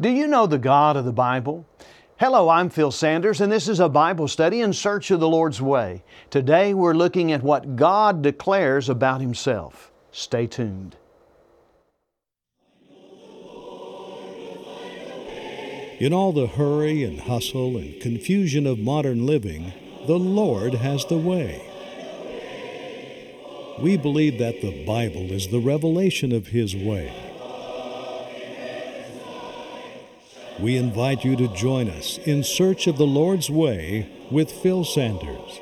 Do you know the God of the Bible? Hello, I'm Phil Sanders, and this is a Bible study in search of the Lord's way. Today we're looking at what God declares about Himself. Stay tuned. In all the hurry and hustle and confusion of modern living, the Lord has the way. We believe that the Bible is the revelation of His way. We invite you to join us in search of the Lord's way with Phil Sanders.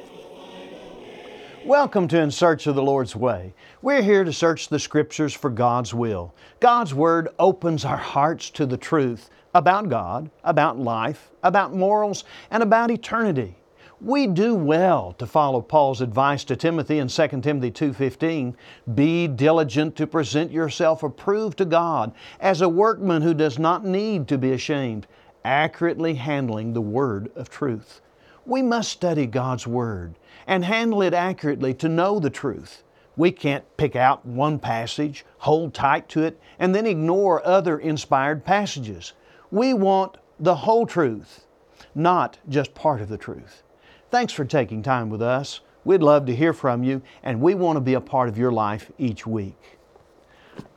Welcome to In Search of the Lord's Way. We're here to search the Scriptures for God's will. God's Word opens our hearts to the truth about God, about life, about morals, and about eternity. We do well to follow Paul's advice to Timothy in 2 Timothy 2:15, "Be diligent to present yourself approved to God as a workman who does not need to be ashamed, accurately handling the word of truth." We must study God's word and handle it accurately to know the truth. We can't pick out one passage, hold tight to it, and then ignore other inspired passages. We want the whole truth, not just part of the truth. Thanks for taking time with us. We'd love to hear from you, and we want to be a part of your life each week.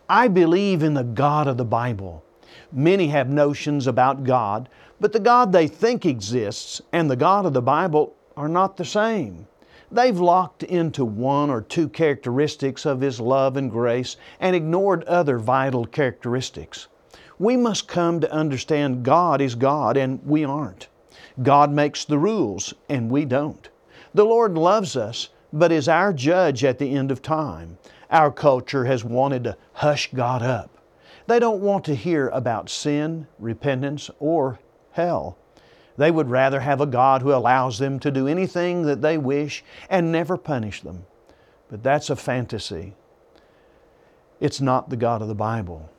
I believe in the God of the Bible. Many have notions about God, but the God they think exists and the God of the Bible are not the same. They've locked into one or two characteristics of His love and grace and ignored other vital characteristics. We must come to understand God is God and we aren't. God makes the rules, and we don't. The Lord loves us, but is our judge at the end of time. Our culture has wanted to hush God up. They don't want to hear about sin, repentance, or hell. They would rather have a God who allows them to do anything that they wish and never punish them. But that's a fantasy. It's not the God of the Bible.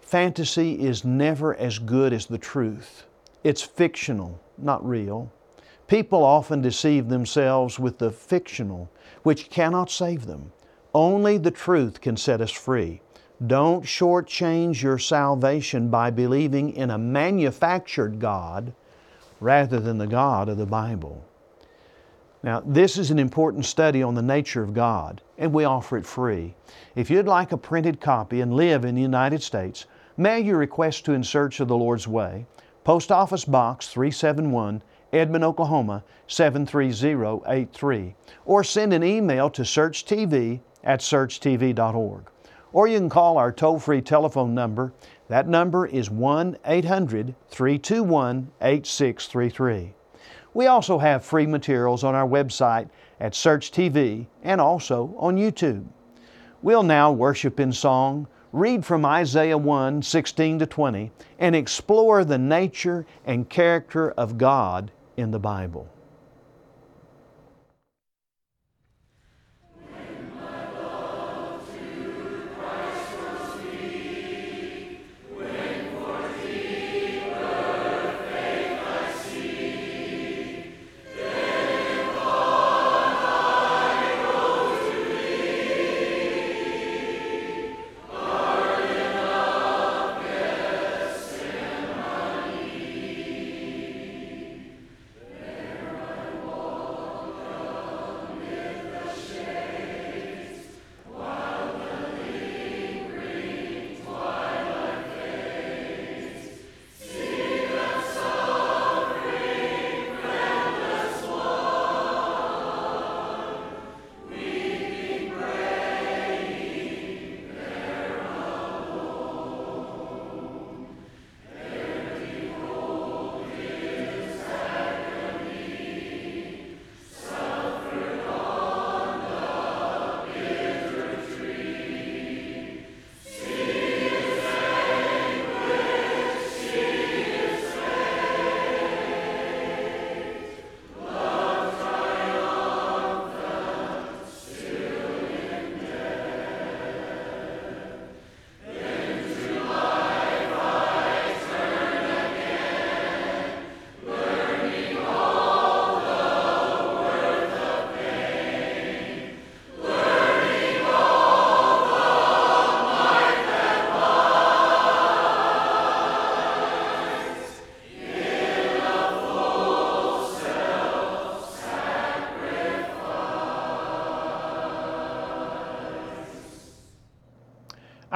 Fantasy is never as good as the truth. It's fictional, not real. People often deceive themselves with the fictional, which cannot save them. Only the truth can set us free. Don't shortchange your salvation by believing in a manufactured God rather than the God of the Bible. Now, this is an important study on the nature of God, and we offer it free. If you'd like a printed copy and live in the United States, mail your request to In Search of the Lord's Way. Post Office Box 371, Edmond, Oklahoma 73083, or send an email to searchtv at searchtv.org. Or you can call our toll free telephone number. That number is 1 800 321 8633. We also have free materials on our website at SearchTV and also on YouTube. We'll now worship in song read from Isaiah 1 16 to 20 and explore the nature and character of God in the Bible.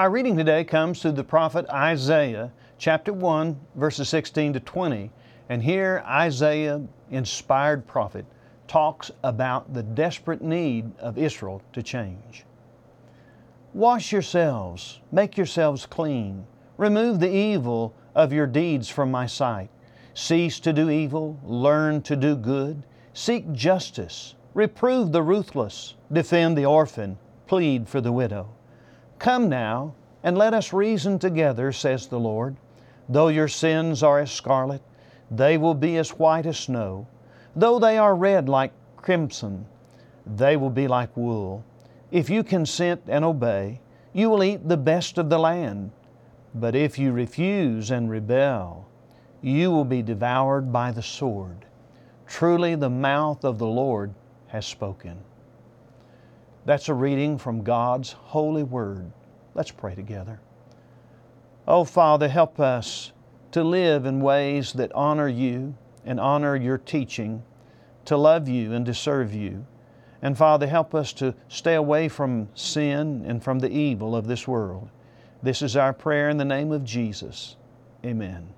Our reading today comes through the prophet Isaiah, chapter 1, verses 16 to 20. And here, Isaiah, inspired prophet, talks about the desperate need of Israel to change. Wash yourselves, make yourselves clean, remove the evil of your deeds from my sight. Cease to do evil, learn to do good, seek justice, reprove the ruthless, defend the orphan, plead for the widow. Come now, and let us reason together, says the Lord. Though your sins are as scarlet, they will be as white as snow. Though they are red like crimson, they will be like wool. If you consent and obey, you will eat the best of the land. But if you refuse and rebel, you will be devoured by the sword. Truly, the mouth of the Lord has spoken. That's a reading from God's holy word. Let's pray together. Oh, Father, help us to live in ways that honor you and honor your teaching, to love you and to serve you. And Father, help us to stay away from sin and from the evil of this world. This is our prayer in the name of Jesus. Amen.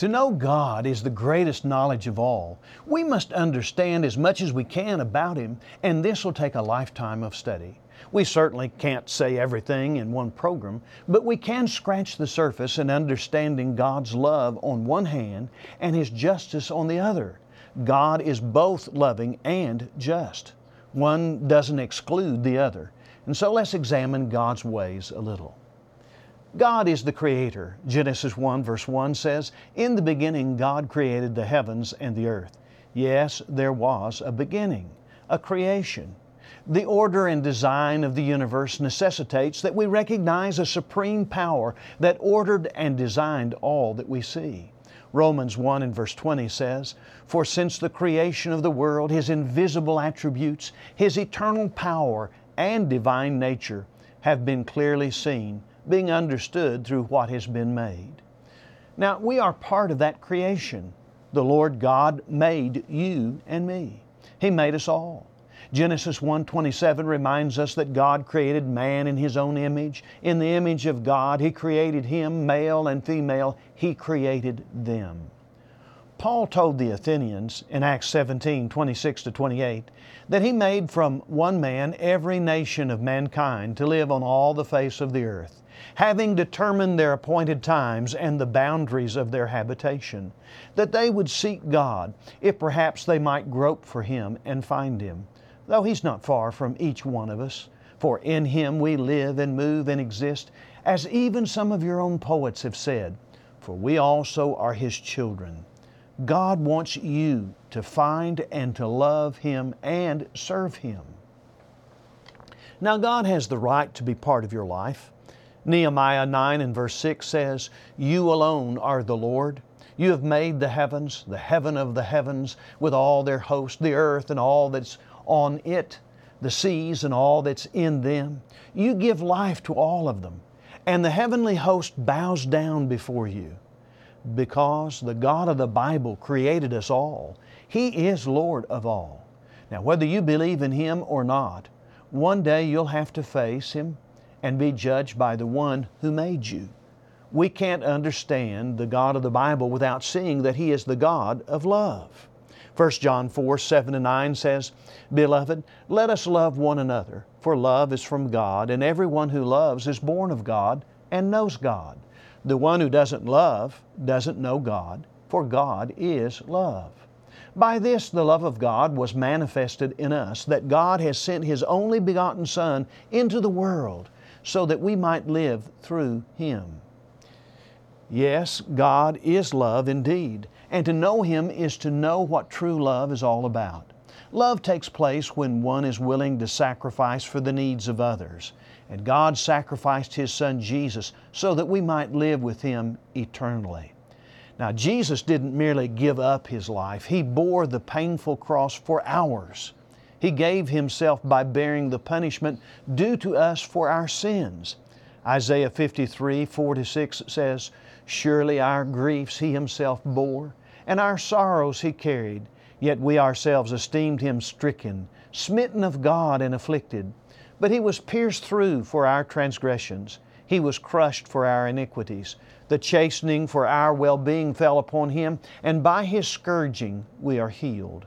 To know God is the greatest knowledge of all. We must understand as much as we can about Him, and this will take a lifetime of study. We certainly can't say everything in one program, but we can scratch the surface in understanding God's love on one hand and His justice on the other. God is both loving and just. One doesn't exclude the other. And so let's examine God's ways a little. God is the creator. Genesis 1 verse 1 says, In the beginning God created the heavens and the earth. Yes, there was a beginning, a creation. The order and design of the universe necessitates that we recognize a supreme power that ordered and designed all that we see. Romans 1 and verse 20 says, For since the creation of the world, His invisible attributes, His eternal power, and divine nature have been clearly seen being understood through what has been made. Now, we are part of that creation. The Lord God made you and me. He made us all. Genesis 1:27 reminds us that God created man in his own image. In the image of God, he created him, male and female, he created them. Paul told the Athenians in Acts 17 26 to 28 that he made from one man every nation of mankind to live on all the face of the earth having determined their appointed times and the boundaries of their habitation, that they would seek God, if perhaps they might grope for Him and find Him, though He's not far from each one of us. For in Him we live and move and exist, as even some of your own poets have said. for we also are His children. God wants you to find and to love Him and serve Him. Now, God has the right to be part of your life. Nehemiah 9 and verse 6 says, You alone are the Lord. You have made the heavens, the heaven of the heavens, with all their host, the earth and all that's on it, the seas and all that's in them. You give life to all of them, and the heavenly host bows down before you because the God of the Bible created us all. He is Lord of all. Now, whether you believe in Him or not, one day you'll have to face Him and be judged by the one who made you. We can't understand the God of the Bible without seeing that He is the God of love. 1 John 4 7 and 9 says, Beloved, let us love one another, for love is from God, and everyone who loves is born of God and knows God. The one who doesn't love doesn't know God, for God is love. By this the love of God was manifested in us, that God has sent His only begotten Son into the world, so that we might live through Him. Yes, God is love indeed, and to know Him is to know what true love is all about. Love takes place when one is willing to sacrifice for the needs of others. And God sacrificed His Son Jesus so that we might live with Him eternally. Now, Jesus didn't merely give up His life, He bore the painful cross for ours. He gave Himself by bearing the punishment due to us for our sins. Isaiah 53 4 to 6 says, Surely our griefs He Himself bore, and our sorrows He carried, yet we ourselves esteemed Him stricken, smitten of God, and afflicted. But he was pierced through for our transgressions, he was crushed for our iniquities. The chastening for our well being fell upon him, and by his scourging we are healed.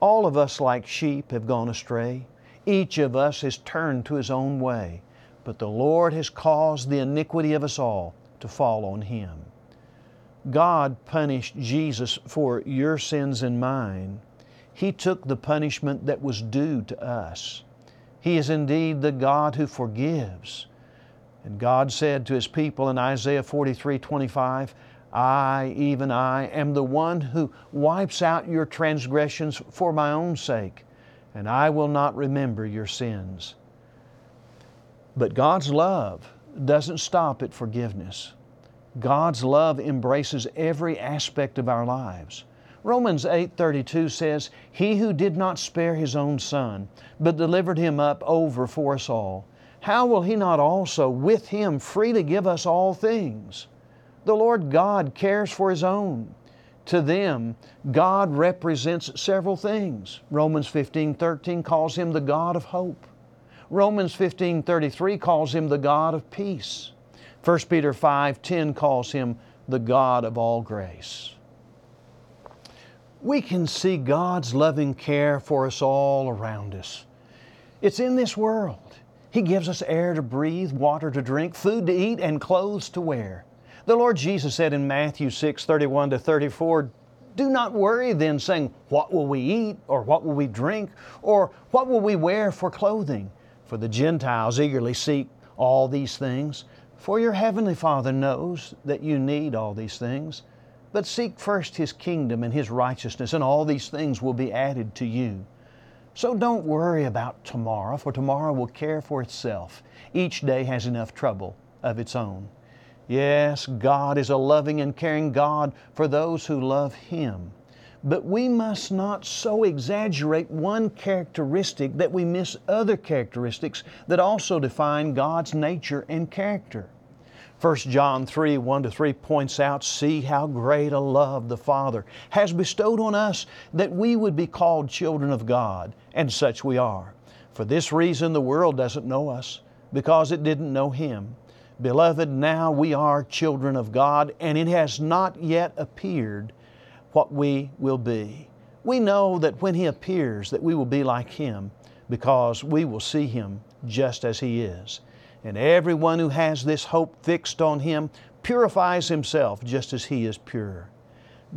All of us, like sheep, have gone astray. Each of us has turned to his own way, but the Lord has caused the iniquity of us all to fall on him. God punished Jesus for your sins and mine. He took the punishment that was due to us. He is indeed the God who forgives. And God said to His people in Isaiah 43 25, I, even I, am the one who wipes out your transgressions for my own sake, and I will not remember your sins. But God's love doesn't stop at forgiveness. God's love embraces every aspect of our lives. Romans 8:32 says, "He who did not spare his own son, but delivered him up over for us all, how will he not also with him freely give us all things?" The Lord God cares for his own. To them, God represents several things. Romans 15:13 calls him the God of hope. Romans 15:33 calls him the God of peace. 1 Peter 5:10 calls him the God of all grace we can see God's loving care for us all around us. It's in this world. He gives us air to breathe, water to drink, food to eat, and clothes to wear. The Lord Jesus said in Matthew 6 31 to 34, Do not worry then, saying, What will we eat, or what will we drink, or what will we wear for clothing? For the Gentiles eagerly seek all these things. For your heavenly Father knows that you need all these things. But seek first His kingdom and His righteousness, and all these things will be added to you. So don't worry about tomorrow, for tomorrow will care for itself. Each day has enough trouble of its own. Yes, God is a loving and caring God for those who love Him. But we must not so exaggerate one characteristic that we miss other characteristics that also define God's nature and character. 1 John 3 1 to 3 points out, See how great a love the Father has bestowed on us that we would be called children of God, and such we are. For this reason, the world doesn't know us, because it didn't know Him. Beloved, now we are children of God, and it has not yet appeared what we will be. We know that when He appears, that we will be like Him, because we will see Him just as He is. And everyone who has this hope fixed on Him purifies himself just as He is pure.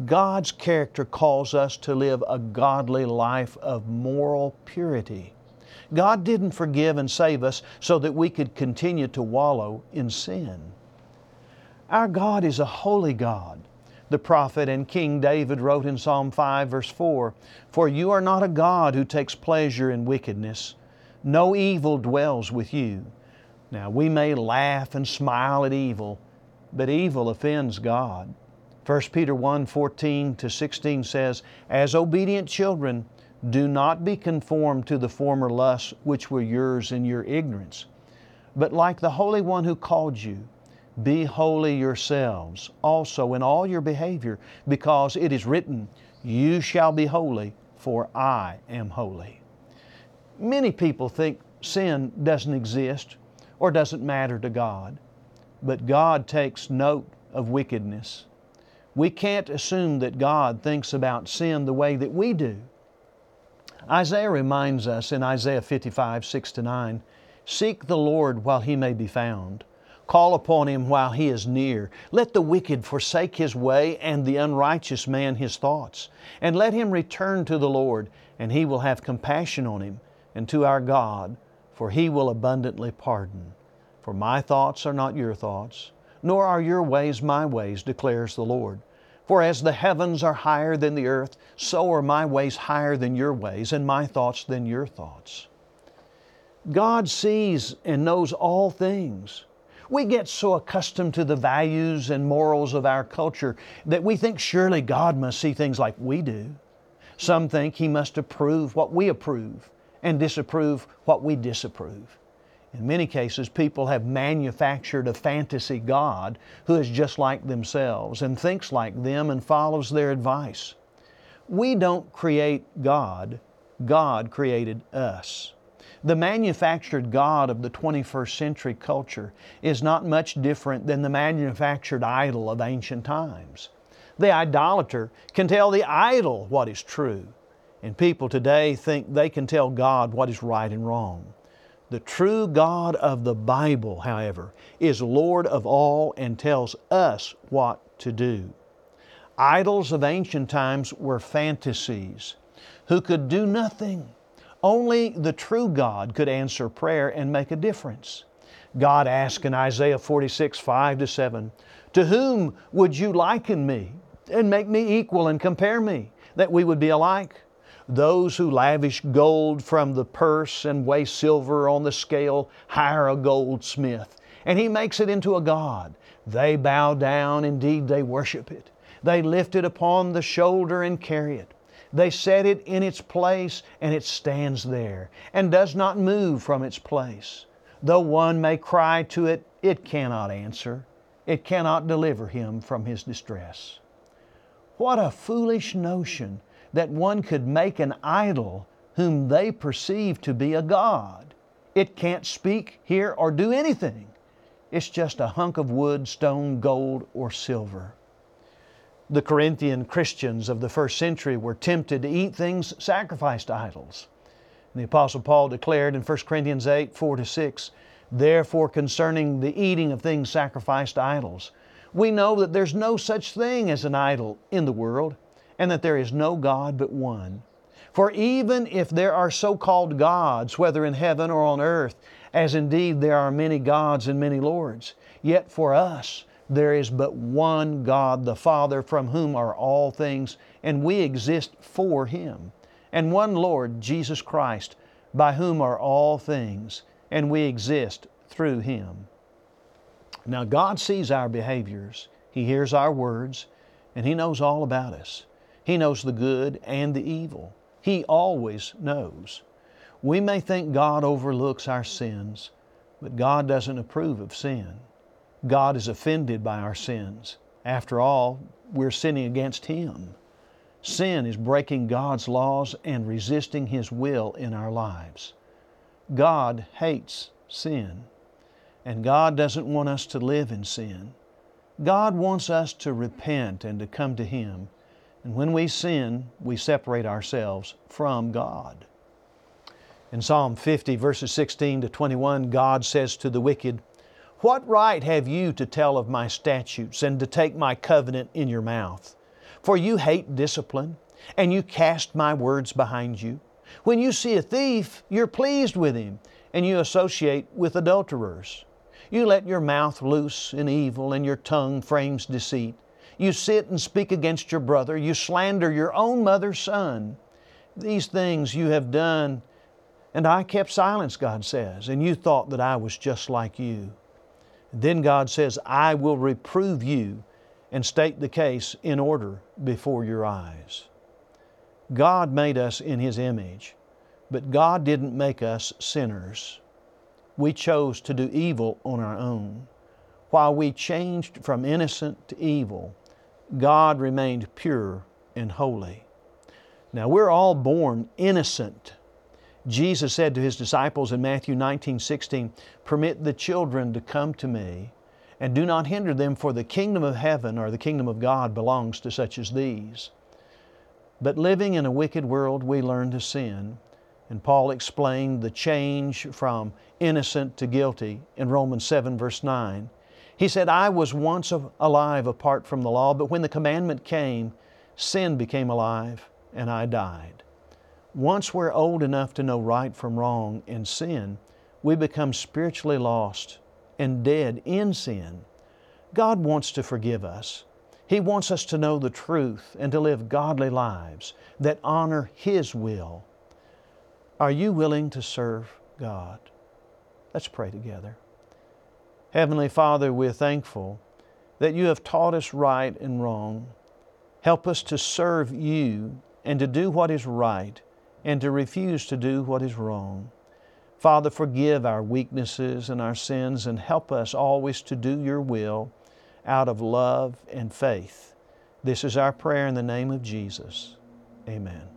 God's character calls us to live a godly life of moral purity. God didn't forgive and save us so that we could continue to wallow in sin. Our God is a holy God. The prophet and King David wrote in Psalm 5, verse 4 For you are not a God who takes pleasure in wickedness, no evil dwells with you. Now, we may laugh and smile at evil, but evil offends God. 1 Peter 1 14 to 16 says, As obedient children, do not be conformed to the former lusts which were yours in your ignorance, but like the Holy One who called you, be holy yourselves also in all your behavior, because it is written, You shall be holy, for I am holy. Many people think sin doesn't exist or doesn't matter to God, but God takes note of wickedness. We can't assume that God thinks about sin the way that we do. Isaiah reminds us in Isaiah 55, 6 to 9, Seek the Lord while He may be found. Call upon Him while He is near. Let the wicked forsake his way and the unrighteous man his thoughts. And let him return to the Lord, and He will have compassion on him, and to our God, for He will abundantly pardon. For my thoughts are not your thoughts, nor are your ways my ways, declares the Lord. For as the heavens are higher than the earth, so are my ways higher than your ways, and my thoughts than your thoughts. God sees and knows all things. We get so accustomed to the values and morals of our culture that we think surely God must see things like we do. Some think He must approve what we approve and disapprove what we disapprove. In many cases, people have manufactured a fantasy God who is just like themselves and thinks like them and follows their advice. We don't create God, God created us. The manufactured God of the 21st century culture is not much different than the manufactured idol of ancient times. The idolater can tell the idol what is true, and people today think they can tell God what is right and wrong. The true God of the Bible, however, is Lord of all and tells us what to do. Idols of ancient times were fantasies who could do nothing. Only the true God could answer prayer and make a difference. God asked in Isaiah 46, 5 to 7, To whom would you liken me and make me equal and compare me, that we would be alike? Those who lavish gold from the purse and weigh silver on the scale hire a goldsmith, and he makes it into a god. They bow down, indeed, they worship it. They lift it upon the shoulder and carry it. They set it in its place, and it stands there, and does not move from its place. Though one may cry to it, it cannot answer. It cannot deliver him from his distress. What a foolish notion that one could make an idol whom they perceive to be a God. It can't speak, hear, or do anything. It's just a hunk of wood, stone, gold, or silver. The Corinthian Christians of the first century were tempted to eat things sacrificed to idols. And the Apostle Paul declared in 1 Corinthians 8 4 to 6, Therefore, concerning the eating of things sacrificed to idols, we know that there's no such thing as an idol in the world and that there is no God but one. For even if there are so called gods, whether in heaven or on earth, as indeed there are many gods and many lords, yet for us there is but one God, the Father, from whom are all things, and we exist for Him, and one Lord, Jesus Christ, by whom are all things, and we exist through Him. Now, God sees our behaviors, He hears our words, and He knows all about us. He knows the good and the evil. He always knows. We may think God overlooks our sins, but God doesn't approve of sin. God is offended by our sins. After all, we're sinning against Him. Sin is breaking God's laws and resisting His will in our lives. God hates sin, and God doesn't want us to live in sin. God wants us to repent and to come to Him and when we sin, we separate ourselves from God. In Psalm 50, verses 16 to 21, God says to the wicked, What right have you to tell of my statutes and to take my covenant in your mouth? For you hate discipline, and you cast my words behind you. When you see a thief, you're pleased with him, and you associate with adulterers. You let your mouth loose in evil and your tongue frames deceit. You sit and speak against your brother. You slander your own mother's son. These things you have done, and I kept silence, God says, and you thought that I was just like you. Then God says, I will reprove you and state the case in order before your eyes. God made us in His image, but God didn't make us sinners. We chose to do evil on our own. While we changed from innocent to evil, God remained pure and holy. Now, we're all born innocent. Jesus said to His disciples in Matthew 19 16, Permit the children to come to me, and do not hinder them, for the kingdom of heaven or the kingdom of God belongs to such as these. But living in a wicked world, we learn to sin. And Paul explained the change from innocent to guilty in Romans 7, verse 9. He said, I was once alive apart from the law, but when the commandment came, sin became alive and I died. Once we're old enough to know right from wrong in sin, we become spiritually lost and dead in sin. God wants to forgive us. He wants us to know the truth and to live godly lives that honor His will. Are you willing to serve God? Let's pray together. Heavenly Father, we're thankful that you have taught us right and wrong. Help us to serve you and to do what is right and to refuse to do what is wrong. Father, forgive our weaknesses and our sins and help us always to do your will out of love and faith. This is our prayer in the name of Jesus. Amen.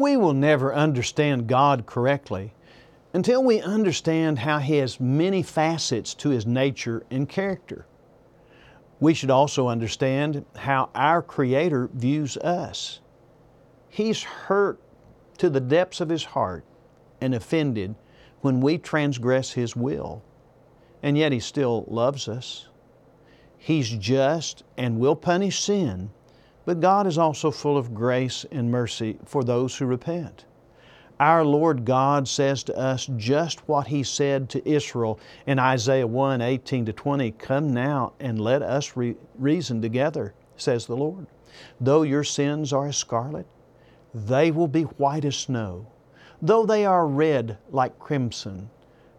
We will never understand God correctly until we understand how He has many facets to His nature and character. We should also understand how our Creator views us. He's hurt to the depths of His heart and offended when we transgress His will, and yet He still loves us. He's just and will punish sin but God is also full of grace and mercy for those who repent. Our Lord God says to us just what He said to Israel in Isaiah 1 18 to 20 Come now and let us re- reason together, says the Lord. Though your sins are as scarlet, they will be white as snow. Though they are red like crimson,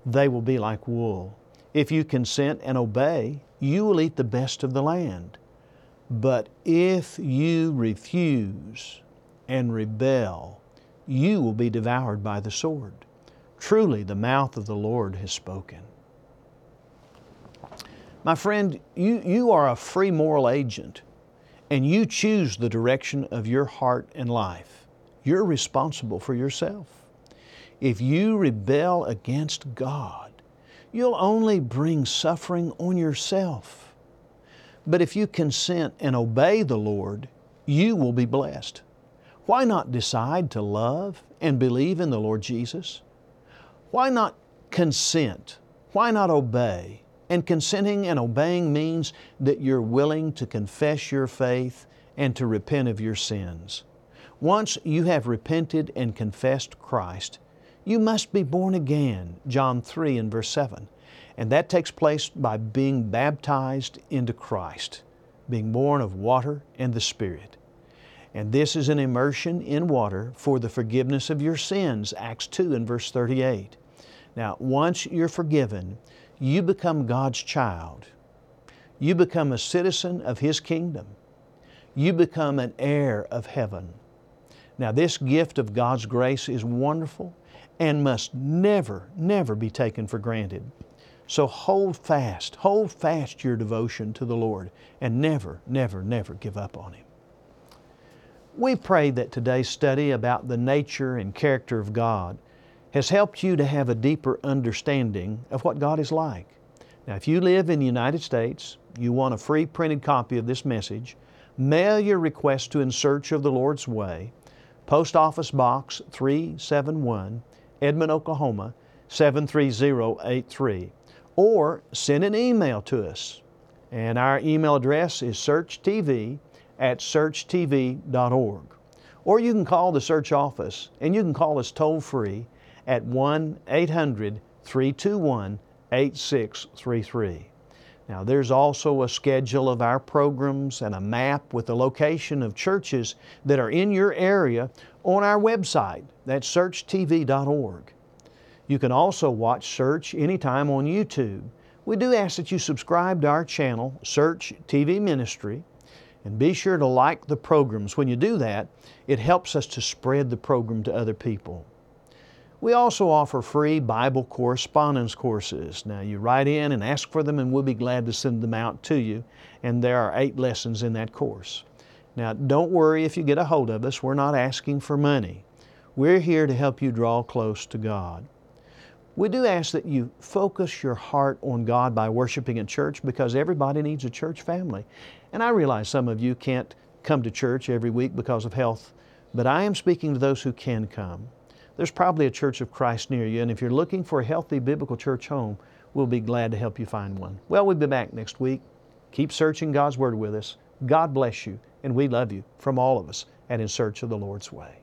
they will be like wool. If you consent and obey, you will eat the best of the land. But if you refuse and rebel, you will be devoured by the sword. Truly, the mouth of the Lord has spoken. My friend, you, you are a free moral agent and you choose the direction of your heart and life. You're responsible for yourself. If you rebel against God, you'll only bring suffering on yourself. But if you consent and obey the Lord, you will be blessed. Why not decide to love and believe in the Lord Jesus? Why not consent? Why not obey? And consenting and obeying means that you're willing to confess your faith and to repent of your sins. Once you have repented and confessed Christ, you must be born again, John 3 and verse 7. And that takes place by being baptized into Christ, being born of water and the Spirit. And this is an immersion in water for the forgiveness of your sins, Acts 2 and verse 38. Now, once you're forgiven, you become God's child. You become a citizen of His kingdom. You become an heir of heaven. Now, this gift of God's grace is wonderful and must never, never be taken for granted. So hold fast, hold fast your devotion to the Lord and never, never, never give up on Him. We pray that today's study about the nature and character of God has helped you to have a deeper understanding of what God is like. Now, if you live in the United States, you want a free printed copy of this message, mail your request to In Search of the Lord's Way, Post Office Box 371, Edmond, Oklahoma 73083, or send an email to us. And our email address is searchtv at searchtv.org. Or you can call the search office and you can call us toll free at 1 800 321 8633. Now, there's also a schedule of our programs and a map with the location of churches that are in your area on our website. That's searchtv.org. You can also watch Search anytime on YouTube. We do ask that you subscribe to our channel, Search TV Ministry, and be sure to like the programs. When you do that, it helps us to spread the program to other people. We also offer free Bible correspondence courses. Now, you write in and ask for them, and we'll be glad to send them out to you. And there are eight lessons in that course. Now, don't worry if you get a hold of us, we're not asking for money. We're here to help you draw close to God. We do ask that you focus your heart on God by worshiping in church because everybody needs a church family. And I realize some of you can't come to church every week because of health, but I am speaking to those who can come. There's probably a church of Christ near you, and if you're looking for a healthy biblical church home, we'll be glad to help you find one. Well, we'll be back next week. Keep searching God's Word with us. God bless you, and we love you from all of us at In Search of the Lord's Way.